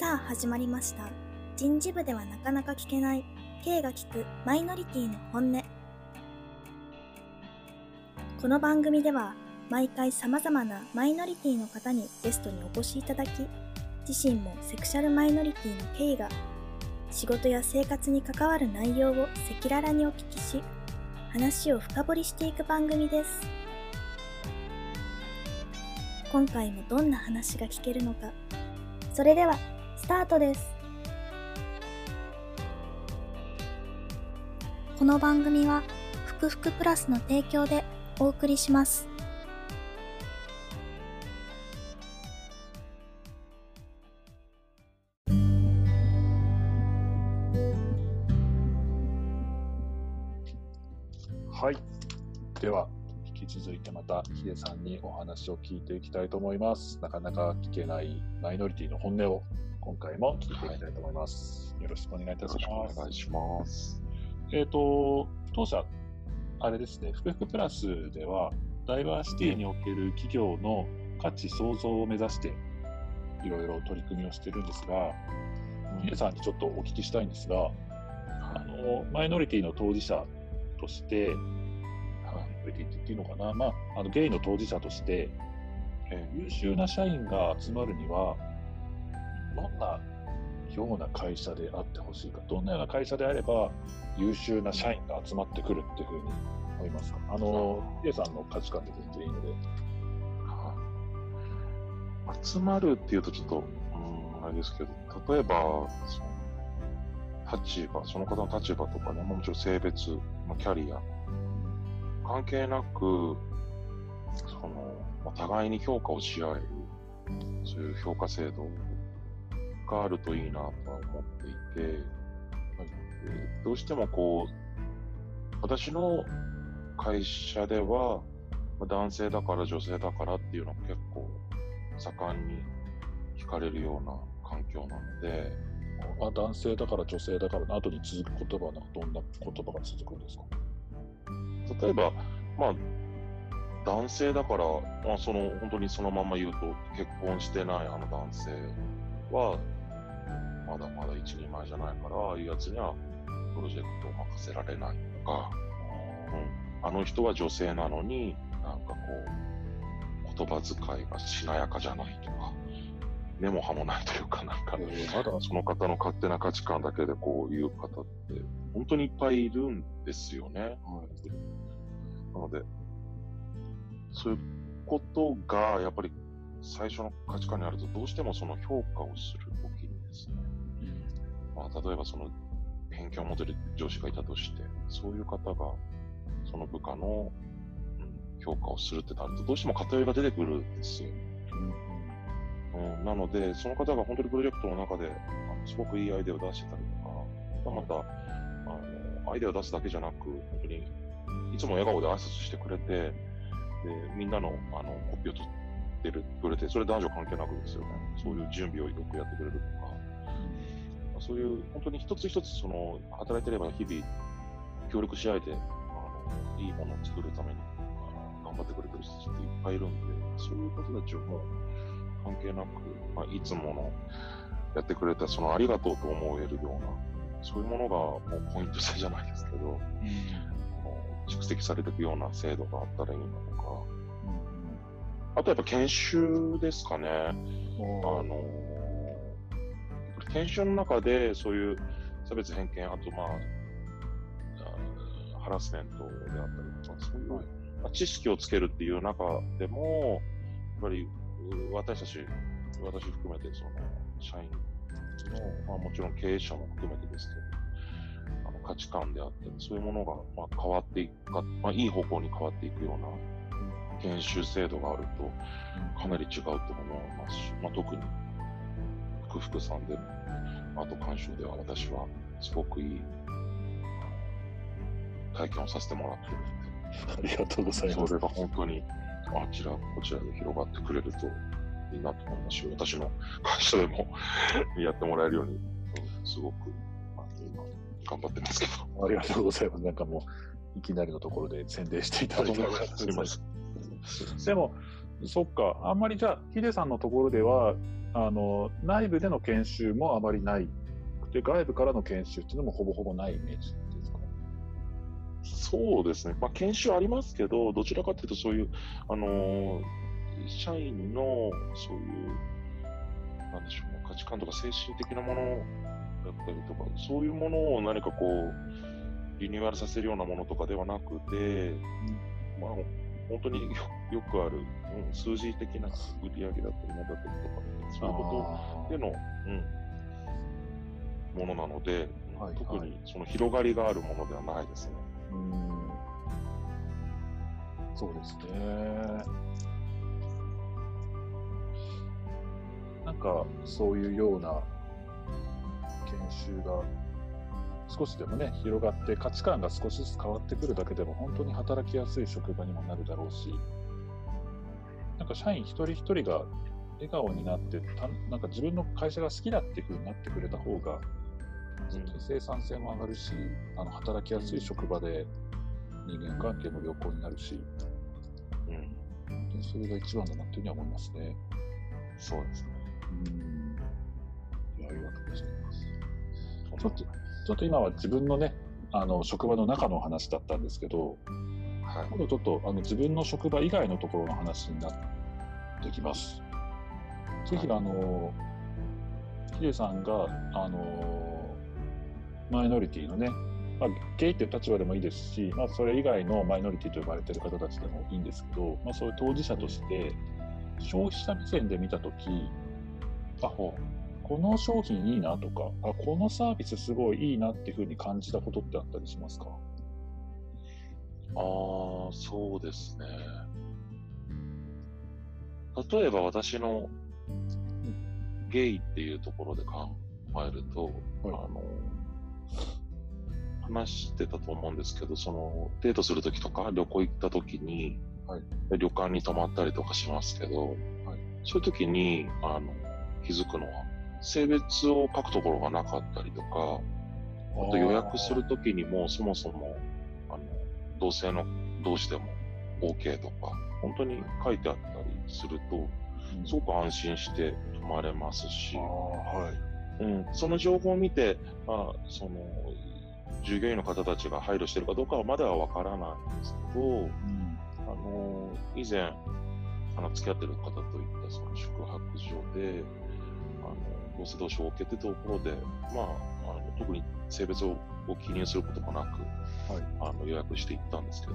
さあ始まりました。人事部ではなかなか聞けない K が聞くマイノリティの本音。この番組では毎回様々なマイノリティの方にゲストにお越しいただき、自身もセクシャルマイノリティの K が仕事や生活に関わる内容を赤裸々にお聞きし、話を深掘りしていく番組です。今回もどんな話が聞けるのか。それでは、タートです。この番組は、ふくふくプラスの提供でお送りします。はい。では、引き続いてまたヒデさんにお話を聞いていきたいと思います。なかなか聞けないマイノリティの本音を今回も聞いていきたいと思います。よろしくお願いいたしよろしくおます。願いします。えっ、と、当社、あれですね、福福プラスでは、ダイバーシティにおける企業の価値創造を目指して、いろいろ取り組みをしてるんですが、ヒデさんにちょっとお聞きしたいんですが、あのマイノリティの当事者として、マイノリティって言っていいのかな、まあ、あのゲイの当事者として、え優秀な社員が集まるには、どんなような会社であってほしいか、どんなような会社であれば、優秀な社員が集まってくるっていうふうに思いますか？あの、ヒデさんの価値観で全然いいので。はい集まるっていうとちょっと、うん、あれですけど、例えば、その立場、その方の立場とかね、もちろん性別、まあ、キャリア、関係なく、その、まあ、互いに評価をし合える、そういう評価制度があるといいなとは思っていて、はいえーどうしてもこう、私の会社では、まあ男性だから女性だからっていうのが結構盛んに聞かれるような環境なので、あ男性だから女性だからの後に続く言葉はなんかどんな言葉が続くんですか？例えば、まあ、男性だから、まあ、その本当にそのまま言うと、結婚してないあの男性は、まだまだ一人前じゃないから、ああいうやつにはプロジェクトを任せられないとか、うん、あの人は女性なのに、なんかこう、言葉遣いがしなやかじゃないとか、根も葉もないというか、なんか、えーまだ。その方の勝手な価値観だけでこういう方って、本当にいっぱいいるんですよね。なので、そういうことが、やっぱり最初の価値観にあると、どうしてもその評価をするときにですね、まあ、例えばその偏見を持てる上司がいたとして、そういう方がその部下の、うん、評価をするってなると、どうしても偏りが出てくるんですよ。うん、なので、その方が本当にプロジェクトの中で、あのすごくいいアイデアを出してたりとか、また、あの、アイデアを出すだけじゃなく、本当に、いつも笑顔で挨拶してくれて、で、みんなの、あの、コピーを取ってるくれて、それ男女関係なくですよね。そういう準備をよくやってくれるとか、そういう、本当に一つ一つ、その、働いてれば日々、協力し合えて、あの、いいものを作るために、頑張ってくれてる人たちっていっぱいいるんで、そういう方たちをもう、関係なく、まあ、いつものやってくれたそのありがとうと思えるような、そういうものがもうポイント制じゃないですけど、蓄積されていくような制度があったらいいなとか、あとやっぱ研修ですかね。あの研修の中でそういう差別偏見、あとまあ、あハラスメントであったりとか、そういう、まあ知識をつけるっていう中でも、やっぱりう私たち、私含めてその社員の、まあ、もちろん経営者も含めてですけど、あの価値観であったり、そういうものがまあ変わっていくか、まあ、いい方向に変わっていくような研修制度があると、かなり違うと思いますし、まあ、特に福福さんでも、あと監修では私はすごくいい体験をさせてもらってるありがとうござい、ます。それが本当にあちらこちらで広がってくれるといいなと思いますし、私の会社でもやってもらえるように、すごく、まあ、今頑張ってますけど。ありがとうございます。なんかもう、いきなりのところで宣伝していただいてあります。すみません。でも、そっか、あんまりじゃあ、ヒデさんのところでは、あの内部での研修もあまりない。くて、外部からの研修っていうのもほぼほぼないイメージですか？そうですね、まあ、研修ありますけど、どちらかというと、そういう、あのー社員のそういう、なんでしょうね、価値観とか精神的なものだったりとか、そういうものを何かこう、リニューアルさせるようなものとかではなくて、まあ、本当によよくある、うん、数字的な売り上げだったり、なんだったりとか、そういうことでの、うん、ものなので、はい特にその広がりがあるものではないですね。うんそうですね。なんかそういうような研修が少しでもね広がって価値観が少しずつ変わってくるだけでも本当に働きやすい職場にもなるだろうしなんか社員一人一人が笑顔になってたなんか自分の会社が好きだっていうふうになってくれた方が生産性も上がるしあの働きやすい職場で人間関係も良好になるしうん、本当にそれが一番だなというふうには思いますね。そうですね。うん。ありがとうございます。ちょっと、ちょっと今は自分のね、あの職場の中の話だったんですけど、はい今度ちょっとあの自分の職場以外のところの話になってきます。ぜひ、はいあの、ヒデさんが、あの、マイノリティのね、まあ、ゲイっていう立場でもいいですし、まあ、それ以外のマイノリティと呼ばれている方たちでもいいんですけど、まあ、そういう当事者として、消費者目線で見たとき、あ、この商品いいなとか、あ、このサービスすごいいいなっていうふうに感じたことってあったりしますか？ああ、そうですね。例えば私のゲイっていうところで考えると、はい。あの、話してたと思うんですけど、その、デートするときとか旅行行ったときに、はい。旅館に泊まったりとかしますけど、はい。そういうときに、あの、気づくのは、性別を書くところがなかったりとか、あと予約するときにも、そもそも、あの、同性の同士でも OK とか、本当に書いてあったりすると、すごく安心して泊まれますし、はい。うん、その情報を見て、まあ、その、従業員の方たちが配慮してるかどうかはまだはわからないんですけど、うん。あの、以前、あの、付き合ってる方といったその宿泊所で、あの、同性同士 OK ってところで、まあ、あの特に性別をを記入することもなく、はい。あの予約して行ったんですけど、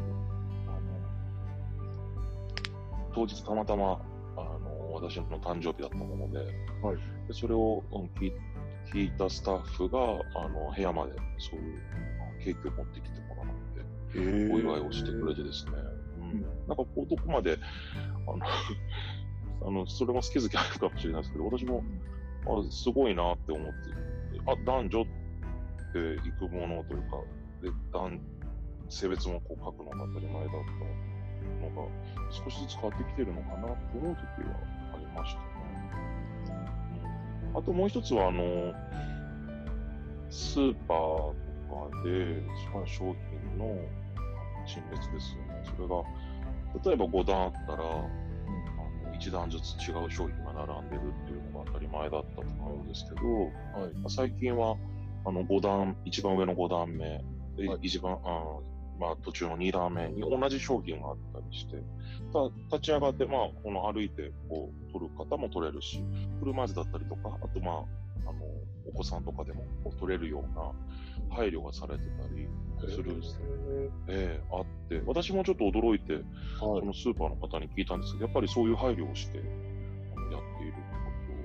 当日たまたま、あの、私の誕生日だったもので、はい。でそれを、うん聞い聞いたスタッフが、あの、部屋までそういうあケーキを持ってきてもらって、へお祝いをしてくれてですね、うん、なんかこう、どこまで、あの、あの、それも好き好きあるかもしれないですけど、私も、あすごいなって思って、あ、男女って行くものというか、で、男、性別もこう書くのが当たり前だったのが、少しずつ変わってきてるのかなと思う時はありましたね。あともう一つは、あの、スーパーとかで、商品の陳列ですよね。それが、例えば5段あったら、1段ずつ違う商品が並んでるっていうのが当たり前だったと思うんですけど、はい。最近はあの5段、一番上の5段目、ではい一番、あまあ、途中の2段目に同じ商品があったりして、た立ち上がって、まあ、この歩いてこう取る方も取れるし、車椅子だったりとか、あと、まあ、あのお子さんとかでもこう取れるような配慮がされてたりする、ええあって、私もちょっと驚いて、はい。そのスーパーの方に聞いたんですけど、やっぱりそういう配慮をしてやっているって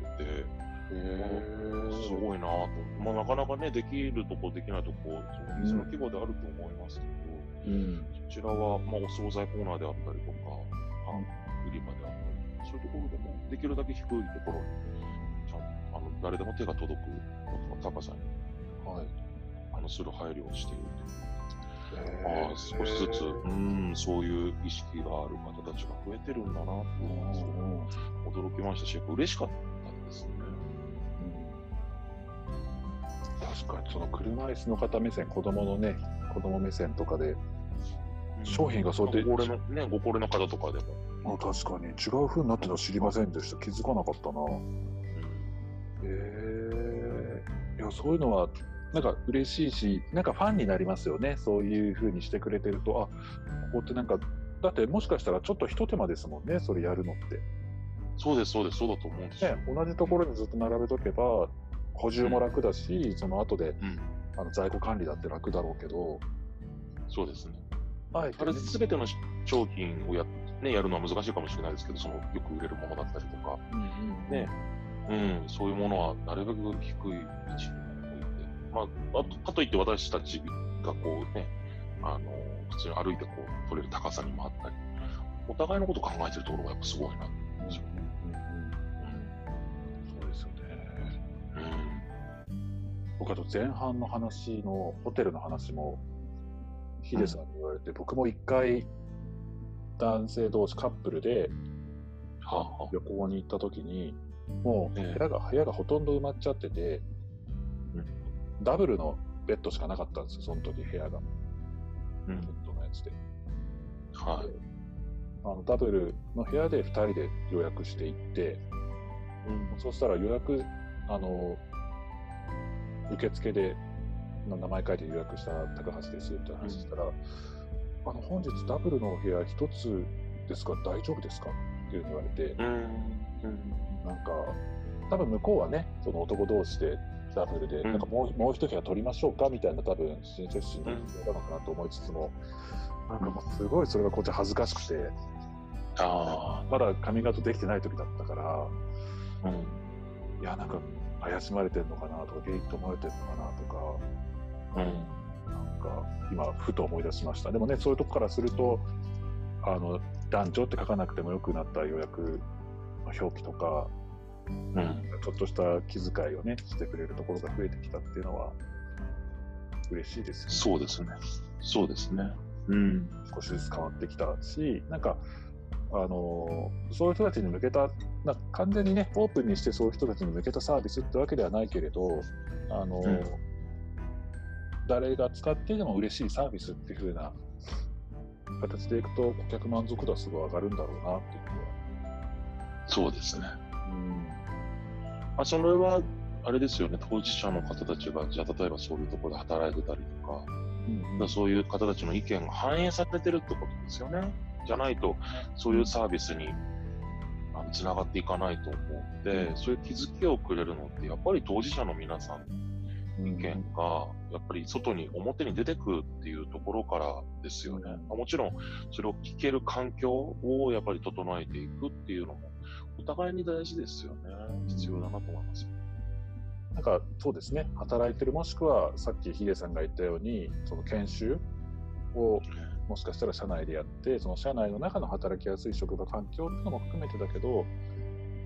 ことで、へすごいなぁと。まあ、なかなかね、できるとこ、できないとこ、その店の規模であると思いますけど、うん。そちらは、まあ、お惣菜コーナーであったりとか、パン売り場であったり、そういうところでも、できるだけ低いところに、ちゃんと、あの、誰でも手が届く高さに、はい。あの、する配慮をしていると。ああ、少しずつ、うん、そういう意識がある方たちが増えてるんだなと、すごく驚きましたし、やっぱ嬉しかったですね。確かにその車椅子の方目線子供のね子供目線とかで商品がそうやってご高齢の、ね、ご高齢の方とかでも、あ確かに。違う風になってるの知りませんでした。気づかなかったな。うん。えー、いやそういうのはなんか嬉しいし、なんかファンになりますよね、そういうふうにしてくれてると、あここってなんか、だってもしかしたらちょっとひと手間ですもんね、それやるのって。そうです、そうです、そうだと思うんですよ。ね、同じところにずっと並べとけば、補充も楽だし、その後でうん、あの在庫管理だって楽だろうけど、そうですね。あえてね。あれ、すべての商品をや,、ね、やるのは難しいかもしれないですけど、そのよく売れるものだったりとか、うんうんね。うん、そういうものはなるべく低い位置にまあ、あとかといって私たちがこうね、あの普通に歩いてこう取れる高さにもあったり、お互いのこと考えてるところがやっぱすごいなって思うん。そうですよね。うん僕あと前半の話のホテルの話もヒデさんに言われて、僕も一回男性同士カップルで旅行に行った時にもう部ええ屋が部屋がほとんど埋まっちゃってて、ダブルのベッドしかなかったんですよその時部屋が。うん。ベッドのやつで。はい。あのダブルの部屋で2人で予約していってそしたら予約あの受付でな名前書いて予約した高橋ですって話したら、あの本日ダブルのお部屋一つですか？大丈夫ですか？っていうに言われて、うん。うん。なんか多分向こうはねその男同士でダブルで、うん。なんかもうもう一部屋取りましょうかみたいな多分親切心で言ったのかなと思いつつも、なんかもうすごいそれがこっち恥ずかしくて。あまだ髪型できてない時だったから。あうん。いやなんか怪しまれてんのかなとかゲイと思われてんのかなとか。うん。なんか今ふと思い出しました。でもねそういうとこからするとあの男女って書かなくてもよくなった予約の表記とかうん。ちょっとした気遣いをねしてくれるところが増えてきたっていうのは嬉しいですよね。そうですね。そうですね。うん。少しずつ変わってきたしなんかあのそういう人たちに向けたな完全にねオープンにしてそういう人たちに向けたサービスってわけではないけれどあの、うん。誰が使ってでも嬉しいサービスっていう風な形でいくと顧客満足度はすごい上がるんだろうなっていうのは、そうですね。うん。まあ、それは、あれですよね、当事者の方たちが、じゃあ、例えばそういうところで働いてたりとか、だからそういう方たちの意見が反映されてるってことですよね。じゃないと、そういうサービスにつながっていかないと思うんで、そういう気づきをくれるのって、やっぱり当事者の皆さんの意見が、やっぱり外に、表に出てくるっていうところからですよね。まあもちろん、それを聞ける環境をやっぱり整えていくっていうのも、お互いに大事ですよね。必要だなと思います。なんかそうですね、働いてる、もしくはさっきヒデさんが言ったように、その研修をもしかしたら社内でやって、その社内の中の働きやすい職場環境っていうのも含めてだけど、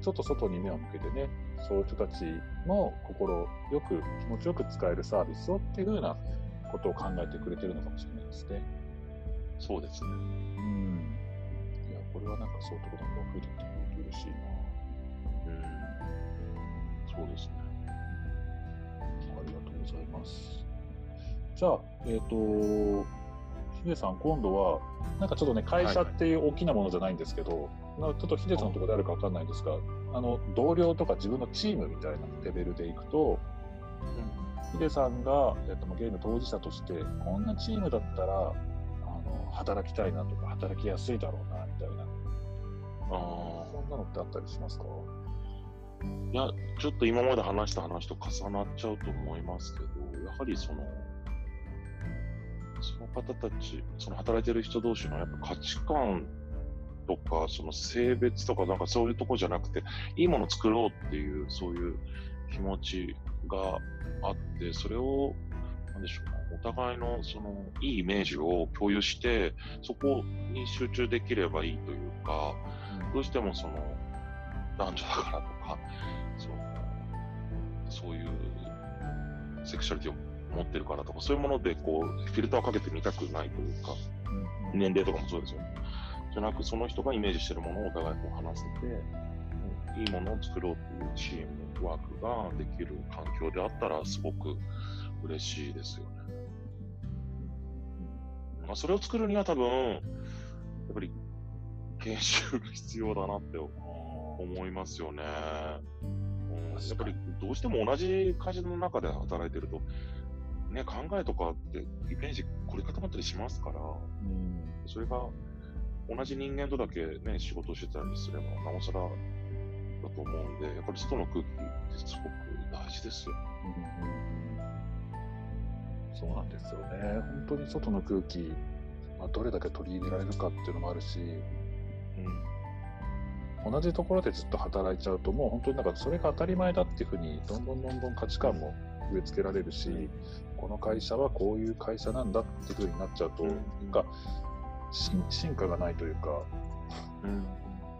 ちょっと外に目を向けてね、そういう人たちの心よく、気持ちよく使えるサービスをっていうふうなことを考えてくれてるのかもしれないですね。そうですね。うん。いや、これはなんかそういうところも増えてると嬉しいな。うん。そうですね。ありがとうございます。じゃあ、えっ、と、ヒデさん、今度は、なんかちょっとね、会社っていう大きなものじゃないんですけど、まあちょっとヒデさんのところであるかわかんないんですが、あの、同僚とか自分のチームみたいなレベルでいくと、ヒデさんが、えっと、ゲーム当事者として、こんなチームだったら、あの、働きたいなとか、働きやすいだろうな、みたいな、あそんなのってあったりしますか？いや、ちょっと今まで話した話と重なっちゃうと思いますけど、やはりその、その方たち、その働いてる人同士のやっぱ価値観とか、その性別とか、なんかそういうとこじゃなくて、いいもの作ろうっていう、そういう気持ちがあって、それを、なんでしょうか、お互いのそのいいイメージを共有して、そこに集中できればいいというか、どうしてもその男女だからとか、そのそういうセクシャリティを持ってるからとか、そういうものでこうフィルターをかけてみたくないというか、年齢とかもそうですよね。じゃなく、その人がイメージしてるものをお互いこう話せて、いいものを作ろうというチームワークができる環境であったら、すごく嬉しいですよね。まあ、それを作るには多分、やっぱり研修が必要だなって思いますよね。うやっぱりどうしても同じ会社の中で働いてると、ね、考えとかってイメージ凝り固まったりしますから、うんそれが同じ人間とだけね、仕事をしてたりすれば、なおさらだと思うんで、やっぱり外の空気ってすごく大事ですよ。うんそうなんですよね。本当に外の空気、まあ、どれだけ取り入れられるかっていうのもあるし、同じところでずっと働いちゃうと、もう本当になんかそれが当たり前だっていうふうに、どんどんどんどん価値観も植え付けられるし、この会社はこういう会社なんだっていうふうになっちゃうと、うんなんか進進化がないというか、うん。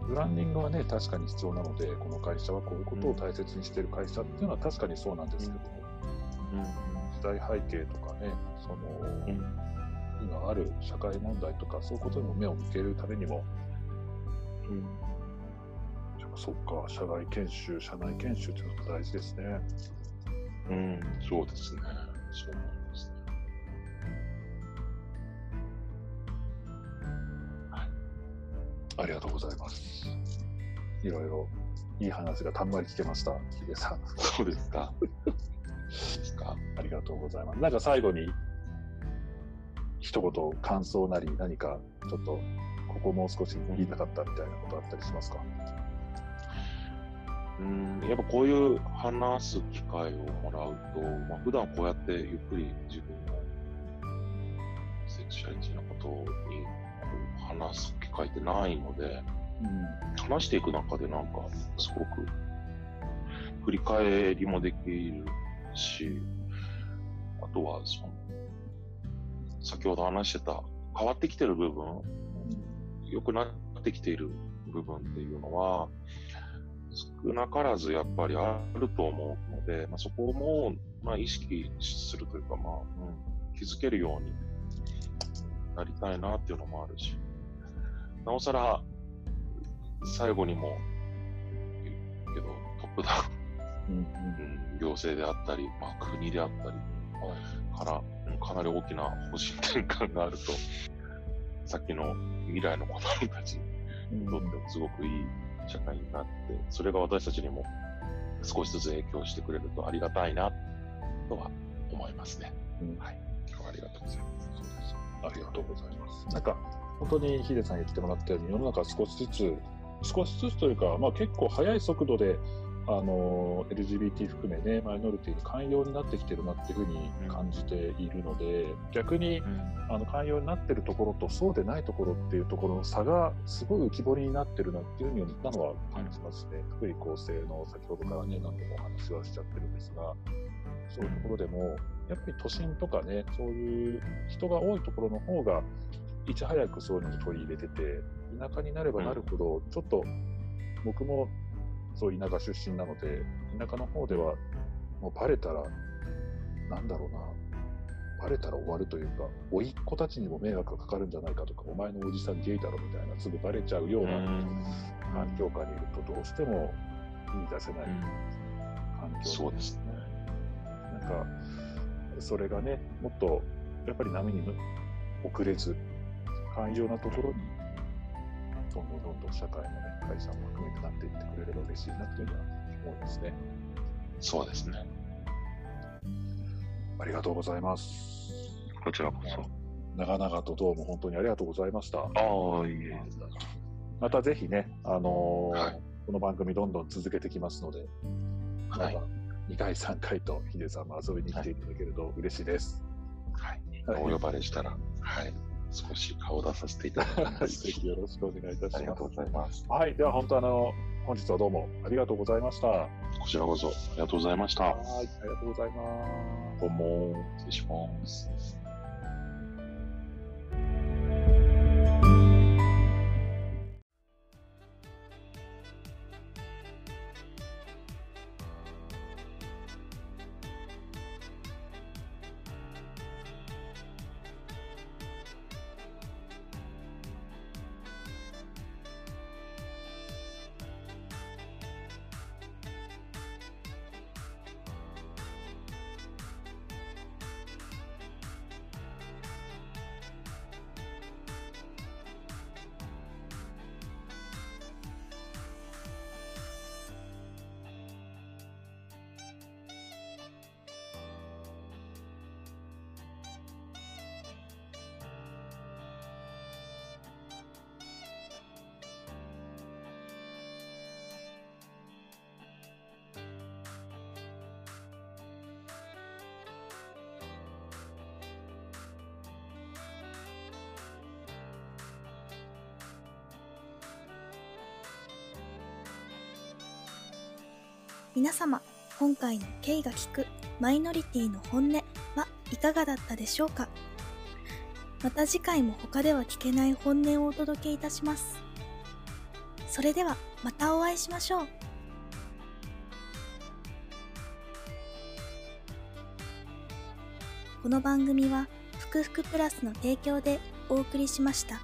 ブランディングはね、確かに必要なので、この会社はこういうことを大切にしている会社っていうのは確かにそうなんですけど、時代背景とかね、その、うん。今ある社会問題とか、そういうことにも目を向けるためにも、うん。そっか、社外研修、社内研修っていうのが大事ですね。うん。そうですね。そう思いますね。ありがとうございます。いろいろいい話がたんまり聞けました、ヒデさん。そうですか。そうですか。ありがとうございます。なんか最後に、一言、感想なり何か、ちょっと、ここもう少し言いたかったみたいなことあったりしますか？うん、やっぱこういう話す機会をもらうと、まあ、普段こうやってゆっくり自分のセクシャリティのことにこう話す機会ってないので、話していく中でなんかすごく振り返りもできるし、あとはその、先ほど話してた変わってきてる部分、良くなってきている部分っていうのは、少なからずやっぱりあると思うので、まあ、そこも、まあ、意識するというか、まあうん、気づけるようになりたいなっていうのもあるし、なおさら最後にも言うけど、トップダウン、うん、行政であったり、まあ、国であったりから、うんかなり大きな方針転換があると、さっきの未来の子供たちにとってもすごくいい社会になって、それが私たちにも少しずつ影響してくれるとありがたいなとは思いますね。うんはい。今日はありがとうございます。そうです。ありがとうございます。なんか、本当にヒデさんに言ってもらったように、世の中少しずつ、少しずつというか、まあ、結構速い速度で、あの LGBT 含めね、マイノリティに寛容になってきてるなっていうふうに感じているので、逆にあの寛容になってるところとそうでないところっていうところの差がすごい浮き彫りになってるなっていうふうになのは感じますね。福井厚生の先ほどからね、何度もお話はしちゃってるんですが、そういうところでも、やっぱり都心とかね、そういう人が多いところの方が、いち早くそういうのに取り入れてて、田舎になればなるほど、ちょっと僕もそう田舎出身なので、田舎の方ではもうバレたら、なんだろうな、バレたら終わるというか、甥っ子たちにも迷惑がかかるんじゃないかとか、お前のおじさんゲイだろみたいな、すぐバレちゃうような環境下にいると、どうしても言い出せない環境そうですね。なんか、それがね、もっとやっぱり波に遅れず、寛容なところに、どんどんどんどん社会のね、会社も含めてなっていってくれれば嬉しいなっていうのは思いますね。そうですね。ありがとうございます。こちらこそ。長々とどうも本当にありがとうございました。ああ、いいえ。またぜひね、あのーはいこの番組どんどん続けてきますので、まはいた。2回、3回とヒデさんも遊びに来ていただけると嬉しいです。はい。はいお呼ばれしたら、はい。少し顔を出させていただきま ぜす。ひよろしくお願いいたしまありがとうございます。す。はい、では本当あの、本日はどうもありがとうございました。はこちらこそ、ありがとうございました。い、ありがとうございます。どうも、失礼します。皆様、今回の K が聞くマイノリティの本音はいかがだったでしょうか？また次回も他では聞けない本音をお届けいたします。それではまたお会いしましょう。この番組は、ふくふくプラスの提供でお送りしました。